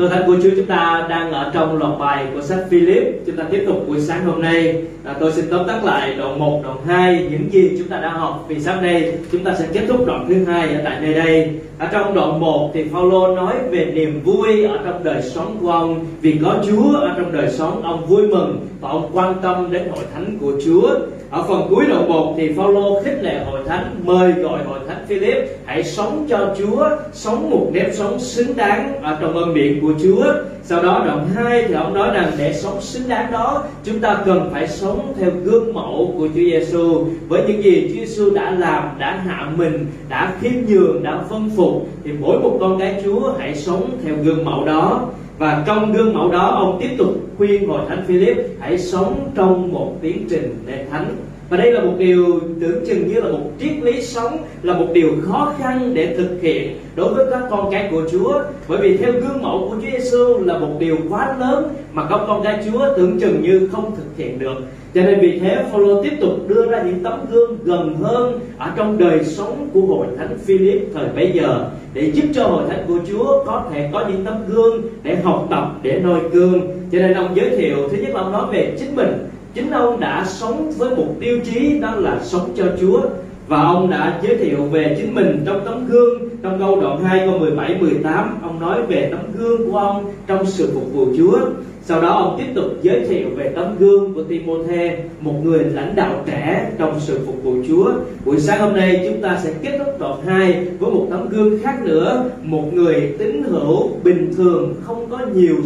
Tôi thánh của Chúa chúng ta đang ở trong loạt bài của sách Philip. Chúng ta tiếp tục buổi sáng hôm nay. À, Tôi xin tóm tắt lại đoạn 1, đoạn 2 Những gì chúng ta đã học Vì sáng nay. Chúng ta sẽ kết thúc đoạn thứ hai ở tại nơi đây. Ở trong đoạn 1 thì Phaolô nói về niềm vui ở trong đời sống của ông. Vì có Chúa ở trong đời sống ông vui mừng Và ông quan tâm đến hội thánh của Chúa. Ở phần cuối đoạn 1 thì Phaolô khích lệ hội thánh mời gọi hội thánh Philip, hãy sống cho Chúa, sống một nếp sống xứng đáng ở trong ơn miệng của Chúa. Sau đó đoạn 2 thì ông nói rằng để sống xứng đáng đó, chúng ta cần phải sống theo gương mẫu của Chúa Giêsu với những gì Chúa Giêsu đã làm, đã hạ mình, đã khiêm nhường, đã phân phục, thì mỗi một con cái Chúa hãy sống theo gương mẫu đó. Và trong gương mẫu đó, ông tiếp tục khuyên hội thánh Philip, hãy sống trong một tiến trình để thánh và đây là một điều tưởng chừng như là một triết lý sống, là một điều khó khăn để thực hiện đối với các con cái của Chúa. Bởi vì theo gương mẫu của Chúa Giêsu là một điều quá lớn mà các con cái Chúa tưởng chừng như không thực hiện được. Cho nên vì thế Phaolô tiếp tục đưa ra những tấm gương gần hơn ở trong đời sống của hội thánh Philip thời bấy giờ để giúp cho hội thánh của Chúa có thể có những tấm gương để học tập, để noi gương. Cho nên ông giới thiệu, thứ nhất là ông nói về chính mình chính ông đã sống với một tiêu chí, đó là sống cho Chúa. Và ông đã giới thiệu về chính mình trong tấm gương. Trong câu đoạn 2 câu 17 18 ông nói về tấm gương của ông trong sự phục vụ Chúa. Sau đó ông tiếp tục giới thiệu về tấm gương của Timôthê, một người lãnh đạo trẻ trong sự phục vụ Chúa. Buổi sáng hôm nay, chúng ta sẽ kết thúc đoạn 2 với một tấm gương khác nữa. Một người tín hữu bình thường, không có nhiều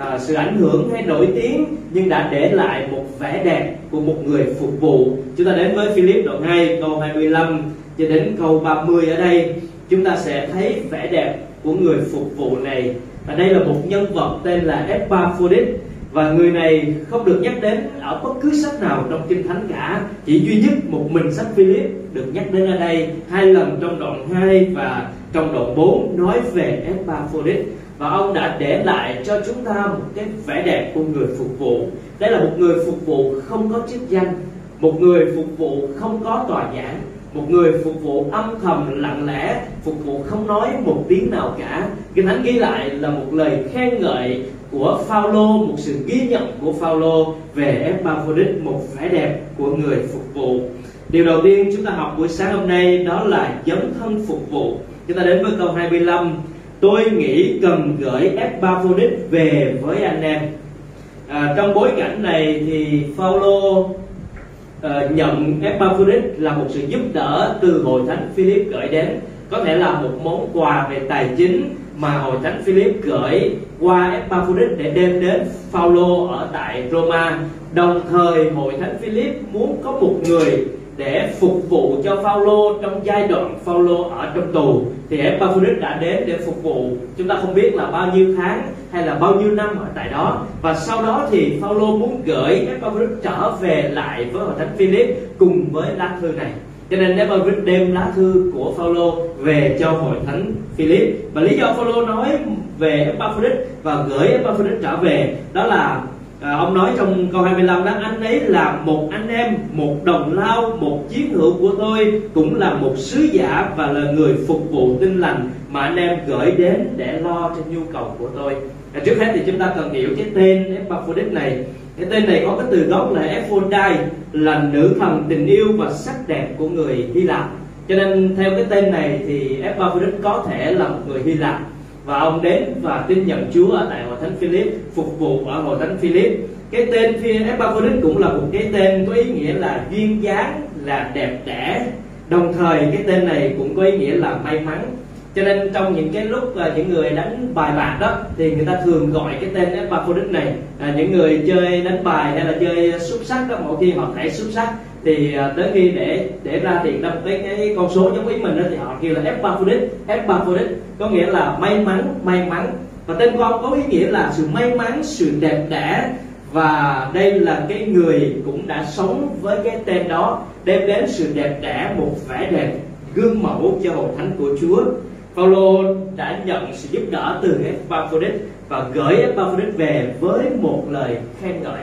à, sự ảnh hưởng hay nổi tiếng nhưng đã để lại một vẻ đẹp của một người phục vụ. Chúng ta đến với Philip đoạn 2 câu 25 cho đến câu 30 ở đây. Chúng ta sẽ thấy vẻ đẹp của người phục vụ này. Và đây là một nhân vật tên là Epaphroditus và người này không được nhắc đến ở bất cứ sách nào trong kinh thánh cả. Chỉ duy nhất một mình sách Philip được nhắc đến ở đây hai lần trong đoạn 2 và trong đoạn 4 nói về Epaphroditus và ông đã để lại cho chúng ta một cái vẻ đẹp của người phục vụ. Đây là một người phục vụ không có chức danh, một người phục vụ không có tòa giảng, một người phục vụ âm thầm, lặng lẽ, phục vụ không nói một tiếng nào cả. Kinh thánh ghi lại là một lời khen ngợi của Phaolô, một sự ghi nhận của Phaolô về Epaphroditus, một vẻ đẹp của người phục vụ. Điều đầu tiên chúng ta học buổi sáng hôm nay đó là dấn thân phục vụ. Chúng ta đến với câu 25 tôi nghĩ cần gửi Epaphroditus về với anh em. À, trong bối cảnh này thì Phaolô uh, ờ, nhận Epaphroditus là một sự giúp đỡ từ hội thánh Philip gửi đến có thể là một món quà về tài chính mà hội thánh Philip gửi qua Epaphroditus để đem đến Phaolô ở tại Roma. Đồng thời hội thánh Philip muốn có một người để phục vụ cho Phaolô trong giai đoạn Phaolô ở trong tù. Thì Epaphroditus đã đến để phục vụ. Chúng ta không biết là bao nhiêu tháng hay là bao nhiêu năm ở tại đó. Và sau đó thì Phaolô muốn gửi Epaphroditus trở về lại với hội thánh Philip cùng với lá thư này. Cho nên Epaphroditus đem lá thư của Phaolô về cho hội thánh Philip. Và lý do Phaolô nói về Epaphroditus và gửi Epaphroditus trở về, đó là à, ông nói trong câu 25 đó anh ấy là một anh em một đồng lao một chiến hữu của tôi cũng là một sứ giả và là người phục vụ tinh lành mà anh em gửi đến để lo cho nhu cầu của tôi. À, trước hết thì chúng ta cần hiểu cái tên Epaphroditus này. Cái tên này có cái từ gốc là Ephodai là nữ thần tình yêu và sắc đẹp của người Hy Lạp. Cho nên theo cái tên này thì Epaphroditus có thể là một người Hy Lạp và ông đến và tin nhận Chúa ở tại hội thánh Philip phục vụ ở hội thánh Philip cái tên Epaphroditus cũng là một cái tên có ý nghĩa là duyên dáng là đẹp đẽ. Đồng thời cái tên này cũng có ý nghĩa là may mắn. Cho nên trong những cái lúc uh, những người đánh bài bạc đó thì người ta thường gọi cái tên Epaphroditus này à, những người chơi đánh bài hay là chơi xúc sắc đó mỗi khi họ thảy xúc sắc thì à, tới khi để để ra tiền đọc cái cái con số giống ý mình đó thì họ kêu là Epaphroditus Epaphroditus có nghĩa là may mắn may mắn. Và tên con có ý nghĩa là sự may mắn, sự đẹp đẽ. Và đây là cái người cũng đã sống với cái tên đó, đem đến sự đẹp đẽ, một vẻ đẹp gương mẫu cho hội thánh của Chúa. Paulo đã nhận sự giúp đỡ từ Epaphroditus và gửi Epaphroditus về với một lời khen ngợi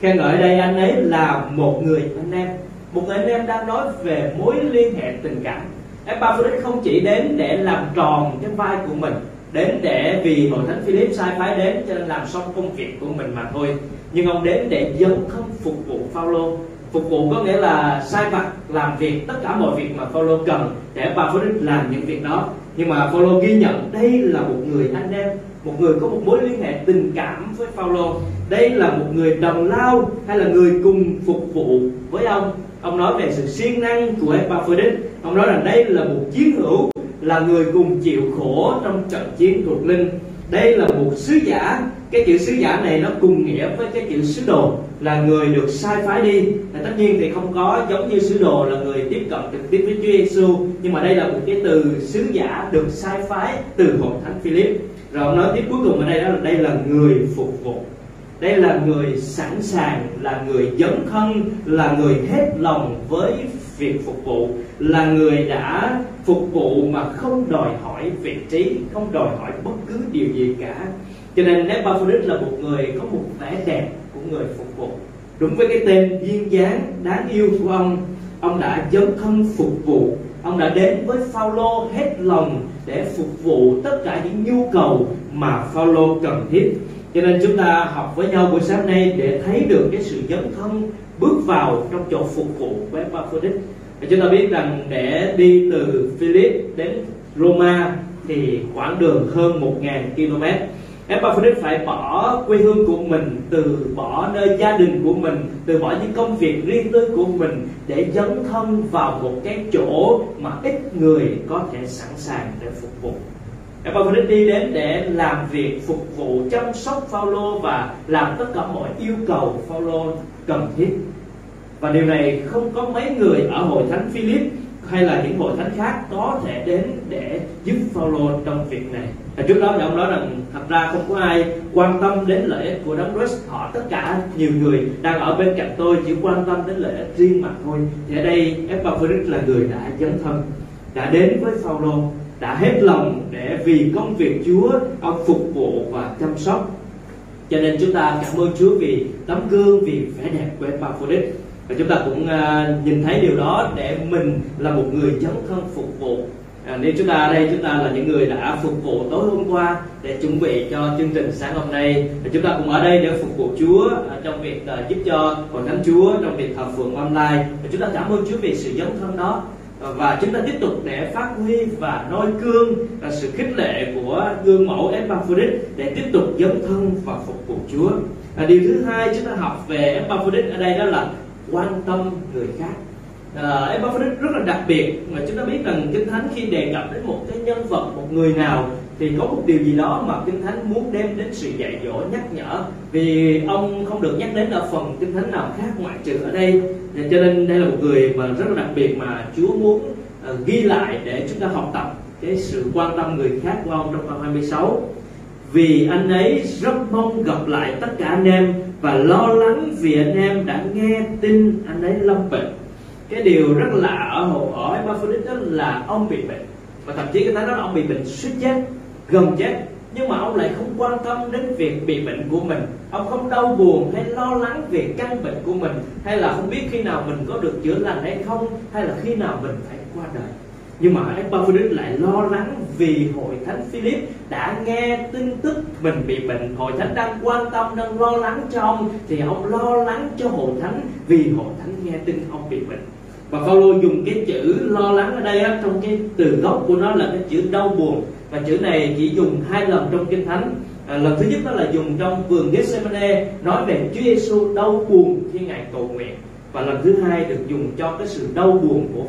khen ngợi đây anh ấy là một người anh em. Một người anh em đang nói về mối liên hệ tình cảm. Epaphroditus không chỉ đến để làm tròn cái vai của mình, đến để vì hội thánh Philip sai phái đến cho nên làm xong công việc của mình mà thôi. Nhưng ông đến để dấn thân phục vụ Phaolô. Phục vụ có nghĩa là sai vặt, làm việc, tất cả mọi việc mà Phaolô cần để Epaphroditus làm những việc đó. Nhưng mà Phaolô ghi nhận đây là một người anh em một người có một mối liên hệ tình cảm với Phaolô. Đây là một người đồng lao hay là người cùng phục vụ với ông? Ông nói về sự siêng năng của Epaphroditus. Ông nói rằng đây là một chiến hữu, là người cùng chịu khổ trong trận chiến thuộc linh. Đây là một sứ giả. Cái chữ sứ giả này nó cùng nghĩa với cái chữ sứ đồ, là người được sai phái đi. Là tất nhiên thì không có giống như sứ đồ là người tiếp cận trực tiếp với Chúa Giêsu nhưng mà đây là một cái từ sứ giả được sai phái từ hội thánh Philip rồi ông nói tiếp cuối cùng ở đây đó là đây là người phục vụ. Đây là người sẵn sàng, là người dấn thân, là người hết lòng với việc phục vụ, là người đã phục vụ mà không đòi hỏi vị trí, không đòi hỏi bất cứ điều gì cả. Cho nên Epaphroditus là một người có một vẻ đẹp của người phục vụ. Đúng với cái tên duyên dáng đáng yêu của ông ông đã dấn thân phục vụ ông đã đến với Phaolô hết lòng để phục vụ tất cả những nhu cầu mà Phaolô cần thiết. Cho nên chúng ta học với nhau buổi sáng nay để thấy được cái sự dấn thân bước vào trong chỗ phục vụ của Epaphroditus. Chúng ta biết rằng để đi từ Philip đến Roma thì quãng đường hơn 1.000 km Epaphroditus phải bỏ quê hương của mình, từ bỏ nơi gia đình của mình, từ bỏ những công việc riêng tư của mình để dấn thân vào một cái chỗ mà ít người có thể sẵn sàng để phục vụ Epaphroditus đi đến để làm việc, phục vụ, chăm sóc Phaolô và làm tất cả mọi yêu cầu Phaolô cần thiết và điều này không có mấy người ở hội thánh Philip hay là những hội thánh khác có thể đến để giúp Phaolô trong việc này. Và trước đó thì ông nói rằng thật ra không có ai quan tâm đến lợi ích của đấng Christ. Họ tất cả nhiều người đang ở bên cạnh tôi chỉ quan tâm đến lợi ích riêng mà thôi. Thì ở đây Epaphroditus là người đã dấn thân, đã đến với Phaolô, đã hết lòng để vì công việc Chúa ông phục vụ và chăm sóc. Cho nên chúng ta cảm ơn Chúa vì tấm gương, vì vẻ đẹp của Epaphroditus và chúng ta cũng uh, nhìn thấy điều đó để mình là một người dấn thân phục vụ à, nếu chúng ta ở đây chúng ta là những người đã phục vụ tối hôm qua để chuẩn bị cho chương trình sáng hôm nay. Và chúng ta cũng ở đây để phục vụ Chúa à, trong việc uh, giúp cho hội thánh Chúa trong việc thờ phượng online. Và chúng ta cảm ơn Chúa vì sự dấn thân đó. Và chúng ta tiếp tục để phát huy và noi gương và sự khích lệ của gương mẫu Epaphroditus để tiếp tục dấn thân và phục vụ Chúa. À, điều thứ hai chúng ta học về Epaphroditus ở đây đó là quan tâm người khác. Ờ, à, Epaphroditus rất là đặc biệt. Mà chúng ta biết rằng kinh thánh khi đề cập đến một cái nhân vật một người nào thì có một điều gì đó mà kinh thánh muốn đem đến sự dạy dỗ nhắc nhở. Vì ông không được nhắc đến ở phần kinh thánh nào khác ngoại trừ ở đây. Cho nên đây là một người mà rất là đặc biệt mà Chúa muốn uh, ghi lại để chúng ta học tập cái sự quan tâm người khác của ông trong câu 26 vì anh ấy rất mong gặp lại tất cả anh em và lo lắng vì anh em đã nghe tin anh ấy lâm bệnh cái điều rất lạ ở hồ, ở Epaphroditus đó là ông bị bệnh. Và thậm chí cái ta đó là ông bị bệnh suýt chết, gần chết. Nhưng mà ông lại không quan tâm đến việc bị bệnh của mình. Ông không đau buồn hay lo lắng về căn bệnh của mình, hay là không biết khi nào mình có được chữa lành hay không, hay là khi nào mình phải qua đời. Nhưng mà Epaphroditus lại lo lắng vì hội thánh Philip đã nghe tin tức mình bị bệnh. Hội thánh đang quan tâm, đang lo lắng cho ông, thì ông lo lắng cho hội thánh vì hội thánh nghe tin ông bị bệnh và Phaolô dùng cái chữ lo lắng ở đây á, trong cái từ gốc của nó là cái chữ đau buồn. Và chữ này chỉ dùng hai lần trong kinh thánh. À, lần thứ nhất đó là dùng trong vườn Gethsemane nói về Chúa Giêsu đau buồn khi ngài cầu nguyện. Và lần thứ hai được dùng cho cái sự đau buồn của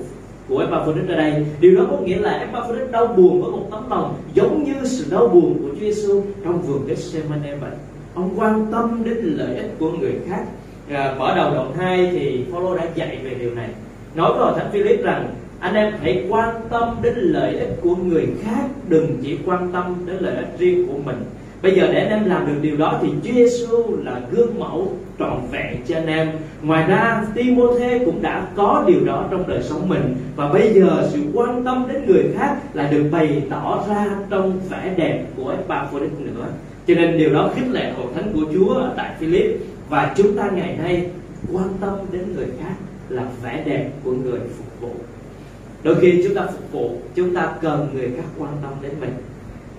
của Epaphroditus ở đây. Điều đó có nghĩa là Epaphroditus đau buồn với một tấm lòng giống như sự đau buồn của Chúa Giêsu trong vườn Gethsemane vậy. Ông quan tâm đến lợi ích của người khác. À, mở đầu đoạn 2 thì Phaolô đã dạy về điều này nói với thánh Philip rằng, anh em hãy quan tâm đến lợi ích của người khác, đừng chỉ quan tâm đến lợi ích riêng của mình Bây giờ để anh em làm được điều đó thì Chúa Giêsu là gương mẫu trọn vẹn cho anh em. Ngoài ra, Timôthê cũng đã có điều đó trong đời sống mình và bây giờ sự quan tâm đến người khác là được bày tỏ ra trong vẻ đẹp của Epaphroditus nữa. Cho nên điều đó khích lệ hội thánh của Chúa ở tại Philip và chúng ta ngày nay quan tâm đến người khác là vẻ đẹp của người phục vụ. Đôi khi chúng ta phục vụ, chúng ta cần người khác quan tâm đến mình.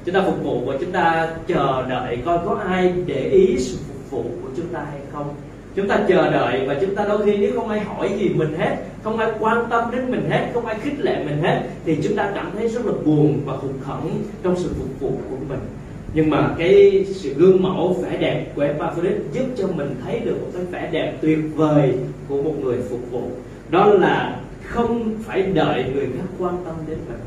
Chúng ta phục vụ và chúng ta chờ đợi coi có ai để ý sự phục vụ của chúng ta hay không. Chúng ta chờ đợi và chúng ta đôi khi nếu không ai hỏi gì mình hết không ai quan tâm đến mình hết không ai khích lệ mình hết thì chúng ta cảm thấy rất là buồn và hụt hẫng trong sự phục vụ của mình nhưng mà cái sự gương mẫu vẻ đẹp của Epaphroditus giúp cho mình thấy được một cái vẻ đẹp tuyệt vời của một người phục vụ. Đó là không phải đợi người khác quan tâm đến mình,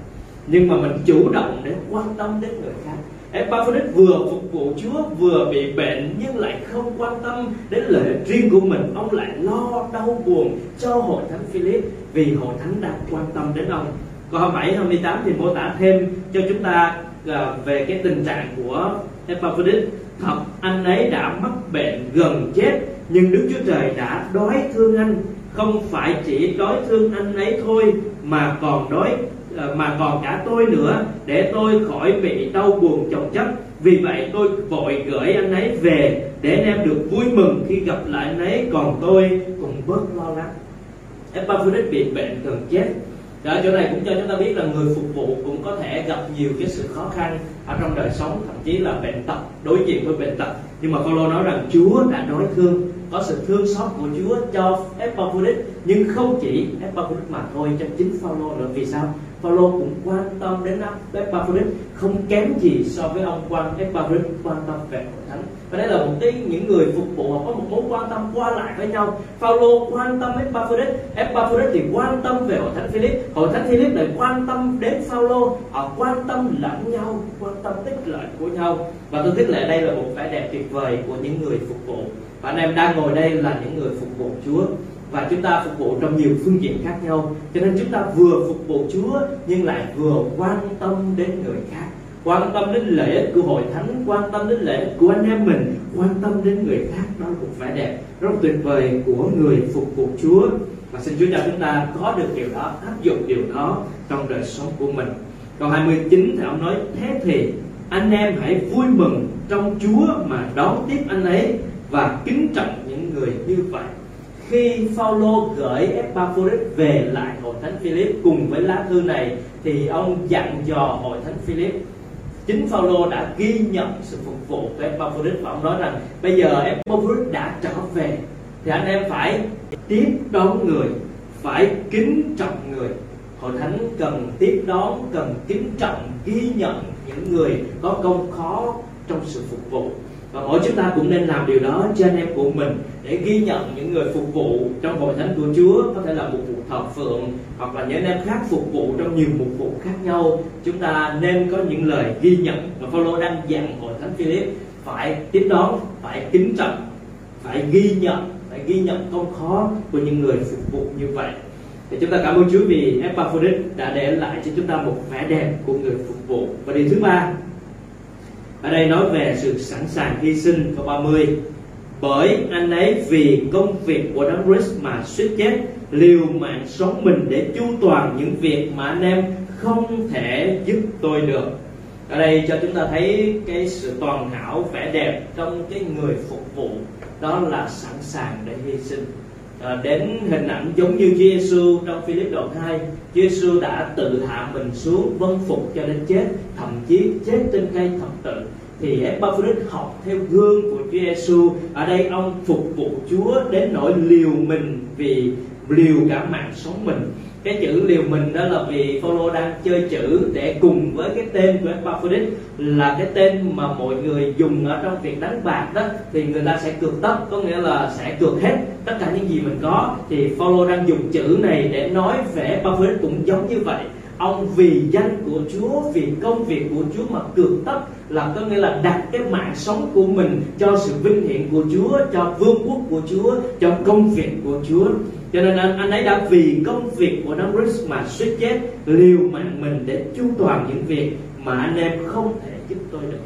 nhưng mà mình chủ động để quan tâm đến người khác. Epaphroditus vừa phục vụ Chúa, vừa bị bệnh, nhưng lại không quan tâm đến lợi ích riêng của mình. Ông lại lo đau buồn cho hội thánh Philip vì hội thánh đang quan tâm đến ông. Câu 27 28 thì mô tả thêm cho chúng ta Ờ, về cái tình trạng của Epaphroditus, thật, anh ấy đã mắc bệnh gần chết, nhưng Đức Chúa Trời đã đói thương anh. Không phải chỉ đói thương anh ấy thôi, mà còn đói ờ, mà còn cả tôi nữa, để tôi khỏi bị đau buồn chồng chất. Vì vậy tôi vội gửi anh ấy về, để anh em được vui mừng khi gặp lại anh ấy, còn tôi cũng bớt lo lắng. Epaphroditus bị bệnh gần chết đó, chỗ này cũng cho chúng ta biết là người phục vụ cũng có thể gặp nhiều cái sự khó khăn ở trong đời sống, thậm chí là bệnh tật, đối diện với bệnh tật. Nhưng mà Phaolô nói rằng Chúa đã nói thương, có sự thương xót của Chúa cho Epaphroditus, nhưng không chỉ Epaphroditus mà thôi, cho chính Phaolô nữa. Vì sao? Phaolô cũng quan tâm đến Epaphroditus không kém gì so với ông quan Epaphroditus quan tâm về hội thánh. Và đây là một cái những người phục vụ họ có một mối quan tâm qua lại với nhau. Phaolô quan tâm Epaphroditus Epaphroditus thì quan tâm về hội thánh Philip. Hội thánh Philip lại quan tâm đến Phaolô, họ quan tâm lẫn nhau, quan tâm tích lợi của nhau. Và tôi thích lệ đây là một vẻ đẹp tuyệt vời của những người phục vụ. Và anh em đang ngồi đây là những người phục vụ Chúa và chúng ta phục vụ trong nhiều phương diện khác nhau. Cho nên chúng ta vừa phục vụ Chúa, nhưng lại vừa quan tâm đến người khác. Quan tâm đến lợi ích của hội thánh, quan tâm đến lợi ích của anh em mình, quan tâm đến người khác. Đó là một vẻ đẹp rất tuyệt vời của người phục vụ Chúa. Và xin Chúa cho chúng ta có được điều đó, áp dụng điều đó trong đời sống của mình. Câu 29 thì ông nói, thế thì anh em hãy vui mừng trong Chúa mà đón tiếp anh ấy và kính trọng những người như vậy khi Phaolô gửi Epaphroditus về lại hội thánh Philip cùng với lá thư này, thì ông dặn dò hội thánh Philip. Chính Phaolô đã ghi nhận sự phục vụ của Epaphroditus và ông nói rằng, bây giờ Epaphroditus đã trở về, thì anh em phải tiếp đón người, phải kính trọng người. Hội thánh cần tiếp đón, cần kính trọng, ghi nhận những người có công khó trong sự phục vụ và mỗi chúng ta cũng nên làm điều đó cho anh em của mình để ghi nhận những người phục vụ trong hội thánh của Chúa. Có thể là một vụ thờ phượng hoặc là những anh em khác phục vụ trong nhiều mục vụ khác nhau. Chúng ta nên có những lời ghi nhận và Phaolô đang dặn hội thánh Philip. Phải tiếp đón, phải kính trọng, phải ghi nhận, phải ghi nhận công khó của những người phục vụ như vậy. Thì chúng ta cảm ơn Chúa vì Epaphroditus đã để lại cho chúng ta một vẻ đẹp của người phục vụ. Và điều thứ ba ở đây nói về sự sẵn sàng hy sinh câu 30 bởi anh ấy vì công việc của đấng Christ mà suýt chết, liều mạng sống mình để chu toàn những việc mà anh em không thể giúp tôi được. Ở đây cho chúng ta thấy cái sự toàn hảo, vẻ đẹp trong cái người phục vụ, đó là sẵn sàng để hy sinh à, đến hình ảnh giống như Chúa Giêsu trong Philip đoạn 2 Chúa Giêsu đã tự hạ mình xuống vâng phục cho đến chết thậm chí chết trên cây thập tự. Thì Epaphroditus học theo gương của Chúa Giêsu ở đây ông phục vụ Chúa đến nỗi liều mình vì liều cả mạng sống mình cái chữ liều mình đó là vì follow đang chơi chữ để cùng với cái tên của Epaphroditus là cái tên mà mọi người dùng ở trong việc đánh bạc đó, thì người ta sẽ cược tất có nghĩa là sẽ cược hết tất cả những gì mình có. Thì follow đang dùng chữ này để nói về Epaphroditus cũng giống như vậy. Ông vì danh của Chúa, vì công việc của Chúa mà cược tất là có nghĩa là đặt cái mạng sống của mình cho sự vinh hiển của Chúa, cho vương quốc của Chúa, cho công việc của Chúa cho nên anh, anh ấy đã vì công việc của Đấng Christ mà suýt chết liều mạng mình để chu toàn những việc mà anh em không thể giúp tôi được.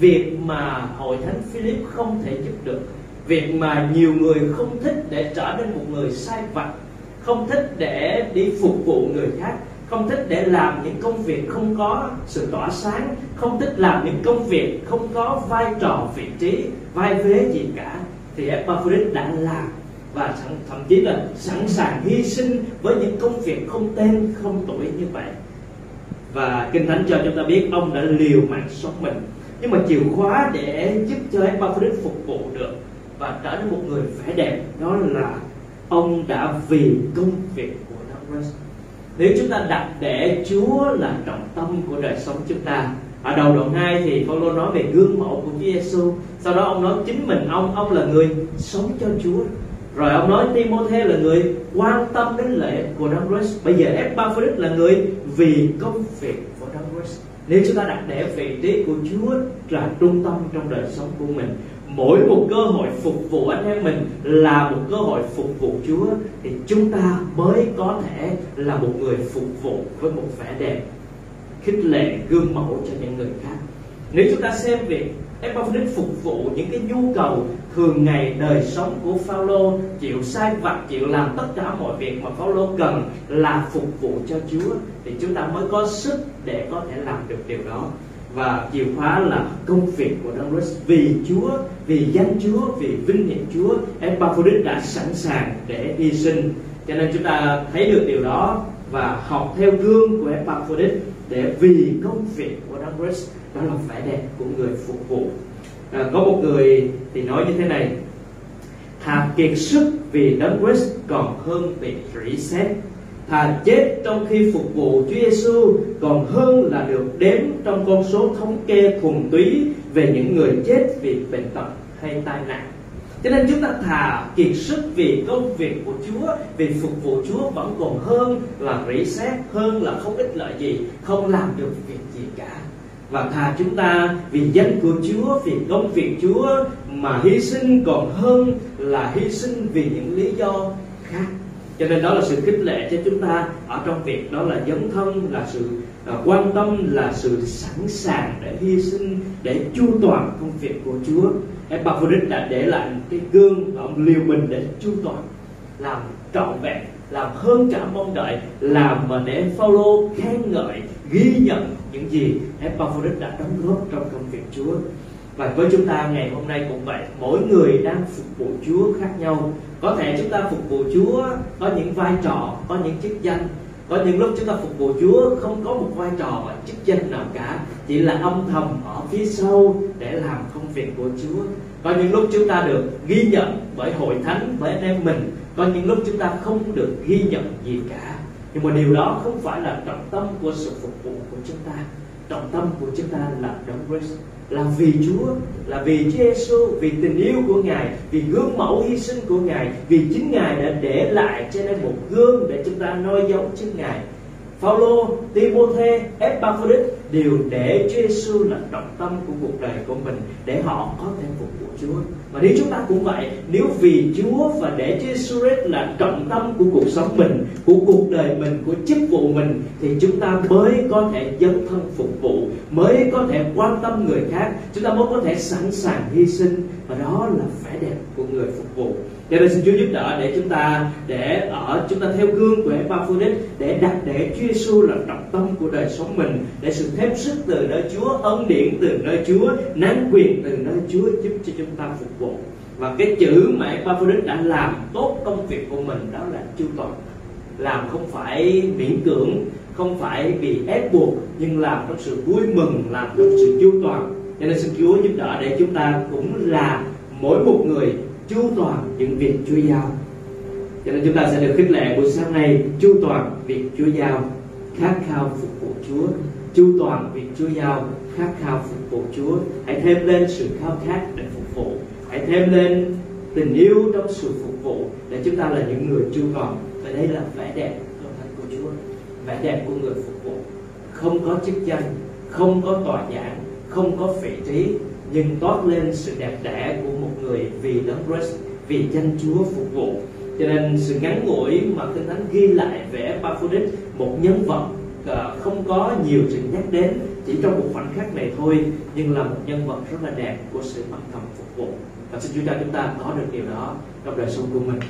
Việc mà hội thánh Philip không thể giúp được. Việc mà nhiều người không thích để trở nên một người sai vặt. Không thích để đi phục vụ người khác. Không thích để làm những công việc không có sự tỏa sáng. Không thích làm những công việc không có vai trò vị trí vai vế gì cả. Thì Epaphroditus đã làm và thậm chí là sẵn sàng hy sinh với những công việc không tên, không tuổi như vậy. Và kinh thánh cho chúng ta biết ông đã liều mạng sống mình. Nhưng mà chìa khóa để giúp cho Epaphroditus phục vụ được và trở nên một người vẻ đẹp, đó là ông đã vì công việc của Đấng nếu chúng ta đặt để Chúa là trọng tâm của đời sống chúng ta, ở đầu đoạn 2 thì Phaolô nói về gương mẫu của Chúa Giêsu. Sau đó ông nói chính mình ông ông là người sống cho Chúa rồi ông nói Timothy là người quan tâm đến lễ của Đấng Christ. Bây giờ Epaphroditus là người vì công việc của Đấng Christ. Nếu chúng ta đặt để vị trí của Chúa là trung tâm trong đời sống của mình, mỗi một cơ hội phục vụ anh em mình là một cơ hội phục vụ Chúa, thì chúng ta mới có thể là một người phục vụ với một vẻ đẹp, khích lệ, gương mẫu cho những người khác. Nếu chúng ta xem việc Epaphroditus phục vụ những cái nhu cầu thường ngày đời sống của Phaolô chịu sai vặt chịu làm tất cả mọi việc mà Phaolô cần là phục vụ cho Chúa thì chúng ta mới có sức để có thể làm được điều đó và chìa khóa là công việc của Đấng Christ vì Chúa, vì danh Chúa, vì vinh hiển Chúa, Epaphroditus đã sẵn sàng để hy sinh. Cho nên chúng ta thấy được điều đó và học theo gương của Epaphroditus để vì công việc của Đấng Christ đó là vẻ đẹp của người phục vụ. À, có một người thì nói như thế này: thà kiệt sức vì Đấng Christ còn hơn bị rỉ sét thà chết trong khi phục vụ Chúa Giêsu còn hơn là được đếm trong con số thống kê thuần túy về những người chết vì bệnh tật hay tai nạn. Cho nên chúng ta thà kiệt sức vì công việc của Chúa, vì phục vụ Chúa vẫn còn hơn là rỉ sét, hơn là không ích lợi gì, không làm được việc gì cả. Và thà chúng ta vì danh của Chúa, vì công việc Chúa mà hy sinh. Còn hơn là hy sinh vì những lý do khác. Cho nên đó là sự khích lệ cho chúng ta ở trong việc đó là dấn thân là sự à, quan tâm là sự sẵn sàng để hy sinh để chu toàn công việc của Chúa. Epaphroditus đã để lại cái gương ông liều mình để chu toàn làm trọn vẹn làm hơn cả mong đợi làm mà để Phaolô khen ngợi ghi nhận những gì Epaphroditus đã đóng góp trong công việc Chúa. Và với chúng ta, ngày hôm nay cũng vậy. Mỗi người đang phục vụ Chúa khác nhau. Có thể chúng ta phục vụ Chúa có những vai trò, có những chức danh. Có những lúc chúng ta phục vụ Chúa không có một vai trò và chức danh nào cả. Chỉ là âm thầm ở phía sau để làm công việc của Chúa. Có những lúc chúng ta được ghi nhận bởi hội thánh, bởi anh em mình. Có những lúc chúng ta không được ghi nhận gì cả nhưng mà điều đó không phải là trọng tâm của sự phục vụ của chúng ta. Trọng tâm của chúng ta là đấng Christ. Là vì Chúa, là vì Chúa Giêsu vì tình yêu của Ngài, vì gương mẫu hy sinh của Ngài, vì chính Ngài đã để lại cho nên một gương để chúng ta noi giống chính Ngài. Phaolô, Timôthê, Epaphroditus đều để Chúa Giêsu là trọng tâm của cuộc đời của mình để họ có thể phục vụ Chúa. Và nếu chúng ta cũng vậy, nếu vì Chúa và để Chúa Giêsu là trọng tâm của cuộc sống mình, của cuộc đời mình, của chức vụ mình thì chúng ta mới có thể dấn thân phục vụ, mới có thể quan tâm người khác, chúng ta mới có thể sẵn sàng hy sinh. Và đó là vẻ đẹp của người phục vụ cho nên xin Chúa giúp đỡ để chúng ta, để ở, chúng ta theo gương của Epaphroditus để đặt để Chúa Giêsu là trọng tâm của đời sống mình, để sự thêm sức từ nơi Chúa, ân điển từ nơi Chúa năng quyền từ nơi Chúa giúp cho chúng ta phục vụ. Và cái chữ mà Epaphroditus đã làm tốt công việc của mình đó là chu toàn. Làm không phải miễn cưỡng, không phải bị ép buộc, nhưng làm trong sự vui mừng, làm trong sự chu toàn. Cho nên xin Chúa giúp đỡ để chúng ta cũng là mỗi một người chu toàn những việc Chúa giao. Cho nên chúng ta sẽ được khích lệ buổi sáng nay, chu toàn việc Chúa giao, khát khao phục vụ Chúa. Chu toàn việc Chúa giao, khát khao phục vụ Chúa. Hãy thêm lên sự khao khát để phục vụ. Hãy thêm lên tình yêu trong sự phục vụ để chúng ta là những người chu toàn. Và đây là vẻ đẹp trong thánh của Chúa, vẻ đẹp của người phục vụ. Không có chức danh, không có tòa giảng, không có vị trí nhưng toát lên sự đẹp đẽ của một người vì đấng Christ, vì danh Chúa phục vụ. Cho nên sự ngắn ngủi mà kinh thánh ghi lại về Epaphroditus một nhân vật à, không có nhiều sự nhắc đến, chỉ trong một khoảnh khắc này thôi, nhưng là một nhân vật rất là đẹp của sự mặc thầm phục vụ. Và xin Chúa cho chúng ta có được điều đó trong đời sống của mình.